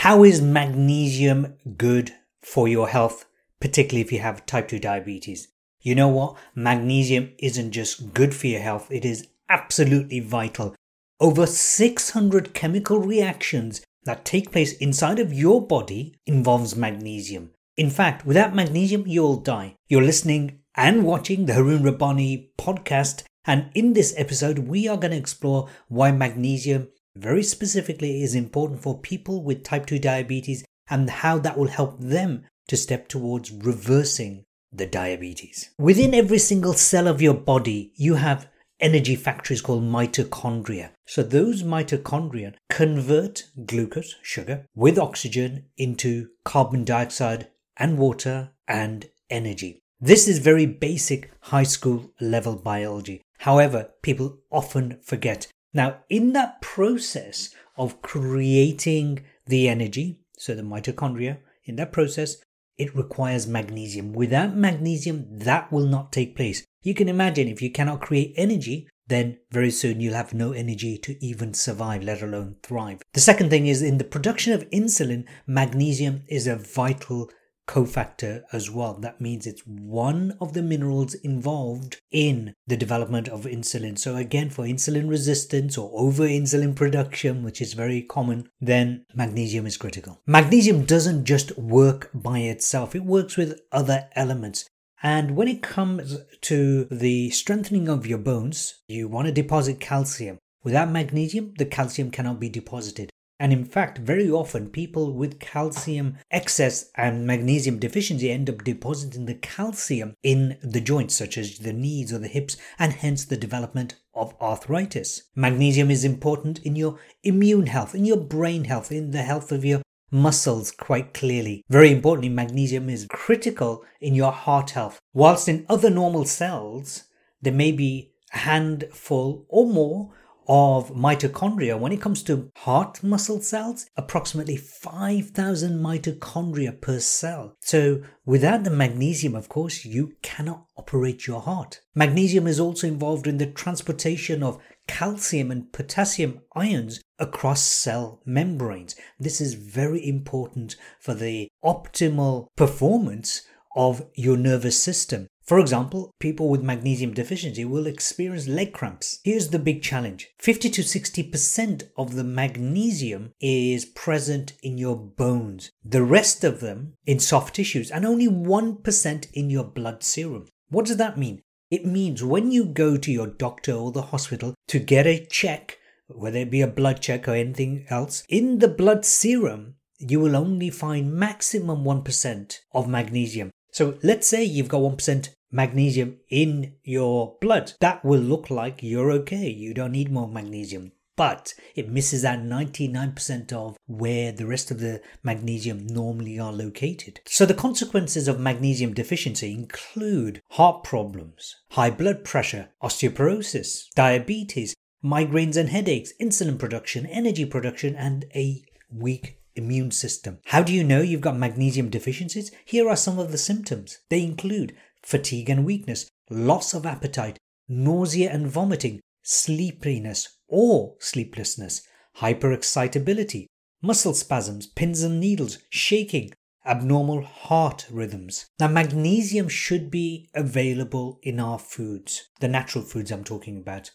How is magnesium good for your health, particularly if you have type 2 diabetes? You know what? Magnesium isn't just good for your health, it is absolutely vital. Over 600 chemical reactions that take place inside of your body involves magnesium. In fact, without magnesium, you'll die. You're listening and watching the Harun Rabbani podcast, and in this episode, we are going to explore why magnesium very specifically is important for people with type 2 diabetes and how that will help them to step towards reversing the diabetes. Within every single cell of your body, you have energy factories called mitochondria. So those mitochondria convert glucose, sugar, with oxygen into carbon dioxide and water and energy. This is very basic high school level biology. However, people often forget now, in that process of creating the energy, so the mitochondria, in that process, it requires magnesium. Without magnesium, that will not take place. You can imagine if you cannot create energy, then very soon you'll have no energy to even survive, let alone thrive. The second thing is in the production of insulin, magnesium is a vital cofactor as well. That means it's one of the minerals involved in the development of insulin. So again, for insulin resistance or over insulin production, which is very common, then magnesium is critical. Magnesium doesn't just work by itself. It works with other elements. And when it comes to the strengthening of your bones, you want to deposit calcium. Without magnesium, the calcium cannot be deposited. And in fact, very often people with calcium excess and magnesium deficiency end up depositing the calcium in the joints, such as the knees or the hips, and hence the development of arthritis. Magnesium is important in your immune health, in your brain health, in the health of your muscles quite clearly. Very importantly, magnesium is critical in your heart health. Whilst in other normal cells, there may be a handful or more of mitochondria, when it comes to heart muscle cells, approximately 5,000 mitochondria per cell. So, without the magnesium, of course, you cannot operate your heart. Magnesium is also involved in the transportation of calcium and potassium ions across cell membranes. This is very important for the optimal performance of your nervous system. For example, people with magnesium deficiency will experience leg cramps. Here's the big challenge 50 to 60% of the magnesium is present in your bones, the rest of them in soft tissues, and only 1% in your blood serum. What does that mean? It means when you go to your doctor or the hospital to get a check, whether it be a blood check or anything else, in the blood serum, you will only find maximum 1% of magnesium. So let's say you've got 1% magnesium in your blood. That will look like you're okay. You don't need more magnesium. But it misses out 99% of where the rest of the magnesium normally are located. So the consequences of magnesium deficiency include heart problems, high blood pressure, osteoporosis, diabetes, migraines and headaches, insulin production, energy production, and a weak immune system. How do you know you've got magnesium deficiencies? Here are some of the symptoms. They include fatigue and weakness, loss of appetite, nausea and vomiting, sleepiness or sleeplessness, hyperexcitability, muscle spasms, pins and needles, shaking, abnormal heart rhythms. Now, magnesium should be available in our foods, the natural foods I'm talking about.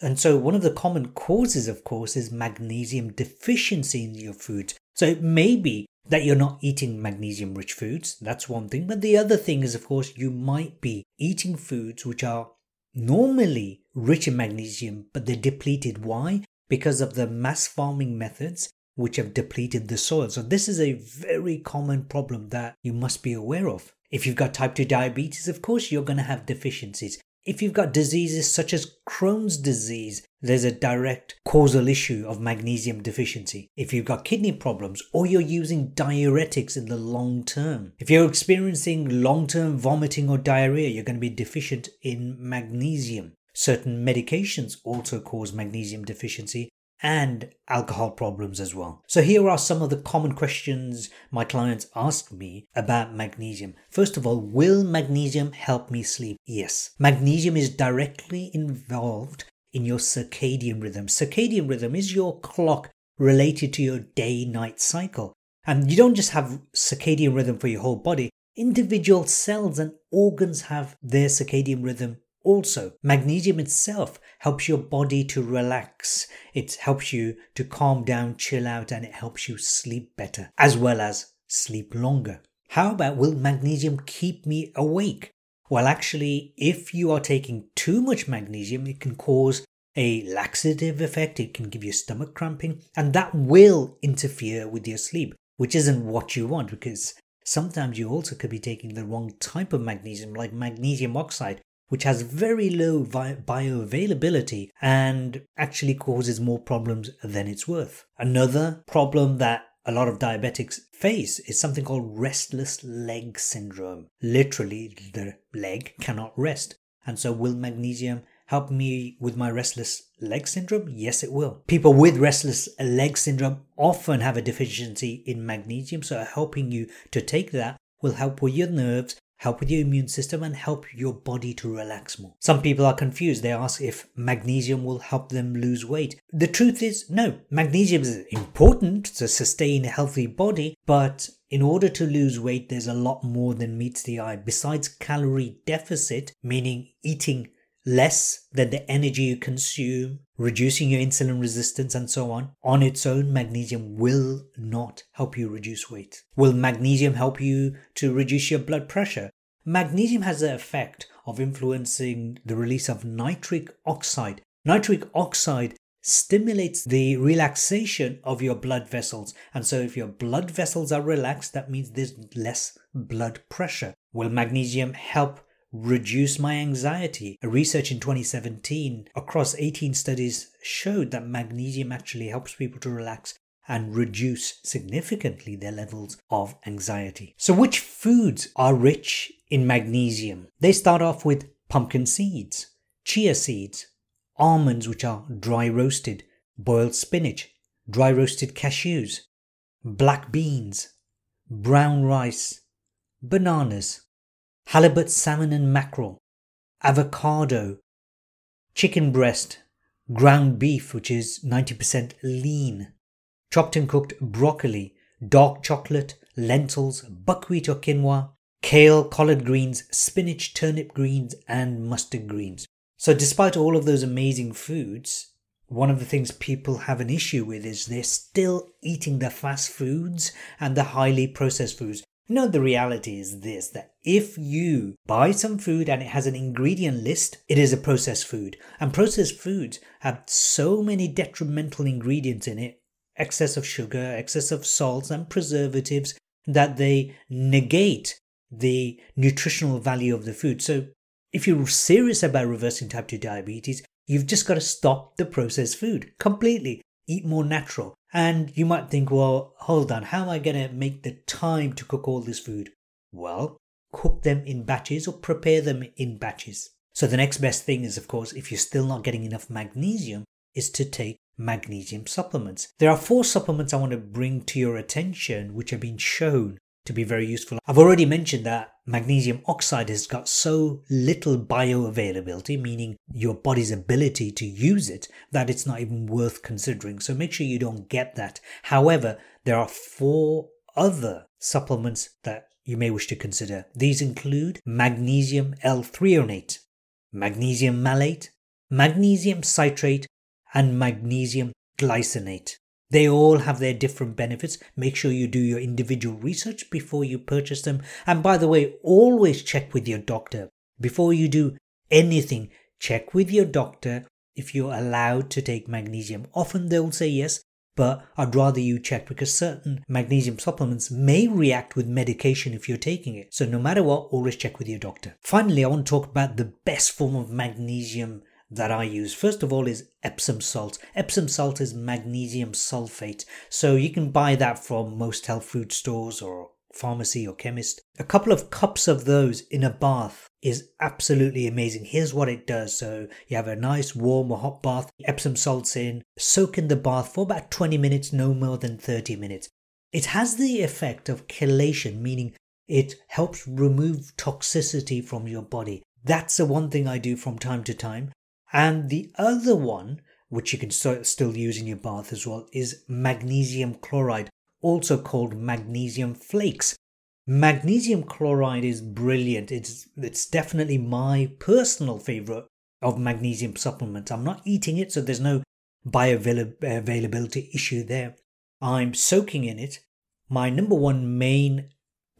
And so, one of the common causes, of course, is magnesium deficiency in your food. So, it may be that you're not eating magnesium rich foods. That's one thing. But the other thing is, of course, you might be eating foods which are normally rich in magnesium, but they're depleted. Why? Because of the mass farming methods which have depleted the soil. So, this is a very common problem that you must be aware of. If you've got type 2 diabetes, of course, you're going to have deficiencies. If you've got diseases such as Crohn's disease, there's a direct causal issue of magnesium deficiency. If you've got kidney problems or you're using diuretics in the long term, if you're experiencing long term vomiting or diarrhea, you're going to be deficient in magnesium. Certain medications also cause magnesium deficiency, and alcohol problems as well. So, here are some of the common questions my clients ask me about magnesium. First of all, will magnesium help me sleep? Yes. Magnesium is directly involved in your circadian rhythm. Circadian rhythm is your clock related to your day night cycle. And you don't just have circadian rhythm for your whole body, individual cells and organs have their circadian rhythm also. Magnesium itself helps your body to relax. It helps you to calm down, chill out, and it helps you sleep better, as well as sleep longer. How about will magnesium keep me awake? Well, actually, if you are taking too much magnesium, it can cause a laxative effect, it can give you stomach cramping, and that will interfere with your sleep, which isn't what you want because sometimes you also could be taking the wrong type of magnesium, like magnesium oxide, which has very low bioavailability and actually causes more problems than it's worth. Another problem that a lot of diabetics face is something called restless leg syndrome. Literally, the leg cannot rest. And so, will magnesium help me with my restless leg syndrome? Yes, it will. People with restless leg syndrome often have a deficiency in magnesium, so helping you to take that will help with your nerves help with your immune system and help your body to relax more. Some people are confused. They ask if magnesium will help them lose weight. The truth is, no. Magnesium is important to sustain a healthy body, but in order to lose weight, there's a lot more than meets the eye. Besides calorie deficit, meaning eating less than the energy you consume, reducing your insulin resistance, and so on. On its own, magnesium will not help you reduce weight. Will magnesium help you to reduce your blood pressure? Magnesium has the effect of influencing the release of nitric oxide. Nitric oxide stimulates the relaxation of your blood vessels. And so, if your blood vessels are relaxed, that means there's less blood pressure. Will magnesium help reduce my anxiety. A research in 2017 across 18 studies showed that magnesium actually helps people to relax and reduce significantly their levels of anxiety. So, which foods are rich in magnesium? They start off with pumpkin seeds, chia seeds, almonds, which are dry roasted, boiled spinach, dry roasted cashews, black beans, brown rice, bananas, halibut, salmon, and mackerel, avocado, chicken breast, ground beef, which is 90% lean, chopped and cooked broccoli, dark chocolate, lentils, buckwheat or quinoa, kale, collard greens, spinach, turnip greens, and mustard greens. So, despite all of those amazing foods, one of the things people have an issue with is they're still eating the fast foods and the highly processed foods. Know, the reality is this that if you buy some food and it has an ingredient list, it is a processed food. And processed foods have so many detrimental ingredients in it excess of sugar, excess of salts, and preservatives that they negate the nutritional value of the food. So, if you're serious about reversing type 2 diabetes, you've just got to stop the processed food completely. Eat more natural. And you might think, well, hold on, how am I going to make the time to cook all this food? Well, cook them in batches or prepare them in batches. So the next best thing is, of course, if you're still not getting enough magnesium, is to take magnesium supplements. There are four supplements I want to bring to your attention which have been shown to be very useful. I've already mentioned that magnesium oxide has got so little bioavailability, meaning your body's ability to use it, that it's not even worth considering. So make sure you don't get that. However, there are four other supplements that you may wish to consider. These include magnesium L-threonate, oh magnesium malate, magnesium citrate, and magnesium glycinate. They all have their different benefits. Make sure you do your individual research before you purchase them. And by the way, always check with your doctor. Before you do anything, check with your doctor if you're allowed to take magnesium. Often they'll say yes, but I'd rather you check because certain magnesium supplements may react with medication if you're taking it. So no matter what, always check with your doctor. Finally, I want to talk about the best form of magnesium that I use. First of all is Epsom salt. Epsom salt is magnesium sulfate. So you can buy that from most health food stores or pharmacy or chemist. A couple of cups of those in a bath is absolutely amazing. Here's what it does. So you have a nice warm or hot bath, Epsom salts in, soak in the bath for about 20 minutes, no more than 30 minutes. It has the effect of chelation, meaning it helps remove toxicity from your body. That's the one thing I do from time to time. And the other one, which you can still use in your bath as well, is magnesium chloride, also called magnesium flakes. Magnesium chloride is brilliant. It's it's definitely my personal favorite of magnesium supplements. I'm not eating it, so there's no bioavailability issue there. I'm soaking in it. My number one main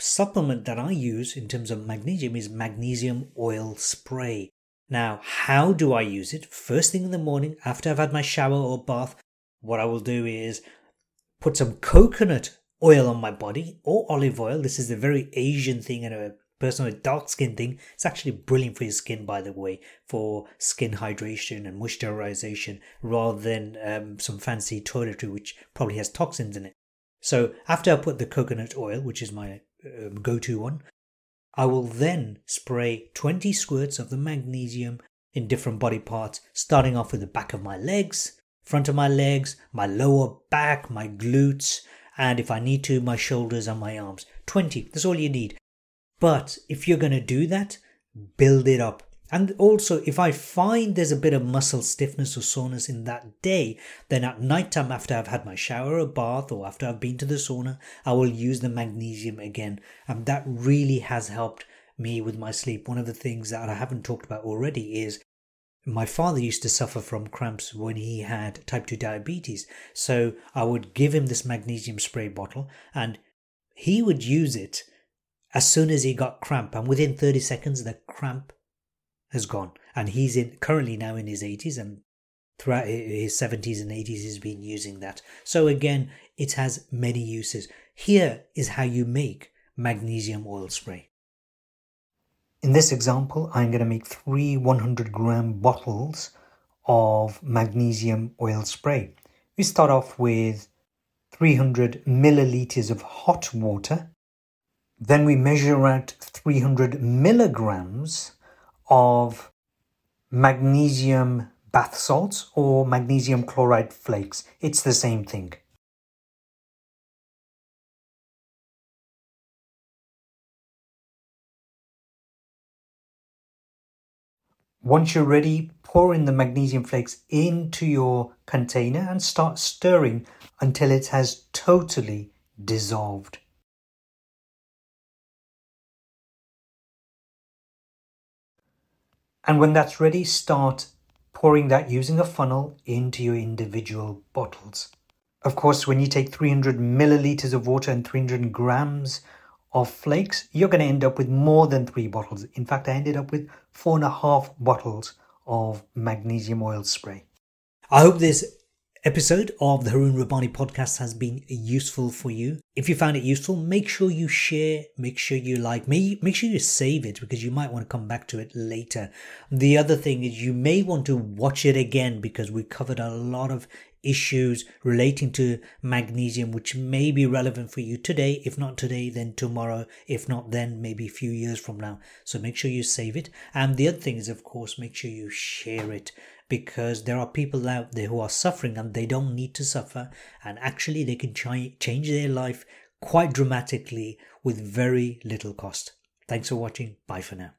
supplement that I use in terms of magnesium is magnesium oil spray. Now, how do I use it? First thing in the morning, after I've had my shower or bath, what I will do is put some coconut oil on my body or olive oil. This is a very Asian thing and a person with dark skin thing. It's actually brilliant for your skin, by the way, for skin hydration and moisturization rather than um, some fancy toiletry which probably has toxins in it. So after I put the coconut oil, which is my um, go to one, I will then spray 20 squirts of the magnesium in different body parts, starting off with the back of my legs, front of my legs, my lower back, my glutes, and if I need to, my shoulders and my arms. 20, that's all you need. But if you're going to do that, build it up. And also, if I find there's a bit of muscle stiffness or soreness in that day, then at night time after I've had my shower or bath or after I've been to the sauna, I will use the magnesium again. And that really has helped me with my sleep. One of the things that I haven't talked about already is my father used to suffer from cramps when he had type 2 diabetes. So I would give him this magnesium spray bottle and he would use it as soon as he got cramp. And within 30 seconds, the cramp has gone. And he's in currently now in his 80s and throughout his 70s and 80s he's been using that. So again, it has many uses. Here is how you make magnesium oil spray. In this example, I'm going to make three 100 gram bottles of magnesium oil spray. We start off with 300 milliliters of hot water. Then we measure out 300 milligrams of magnesium bath salts or magnesium chloride flakes. It's the same thing. Once you're ready, pour in the magnesium flakes into your container and start stirring until it has totally dissolved. And when that's ready, start pouring that using a funnel into your individual bottles. Of course, when you take 300 milliliters of water and 300 grams of flakes, you're going to end up with more than three bottles. In fact, I ended up with four and a half bottles of magnesium oil spray. I hope this episode of the Harun Rabbani podcast has been useful for you. If you found it useful, make sure you share, make sure you like, make, make sure you save it because you might want to come back to it later. The other thing is you may want to watch it again because we covered a lot of issues relating to magnesium, which may be relevant for you today. If not today, then tomorrow. If not, then maybe a few years from now. So make sure you save it. And the other thing is, of course, make sure you share it because there are people out there who are suffering and they don't need to suffer. And actually, they can ch- change their life quite dramatically with very little cost. Thanks for watching. Bye for now.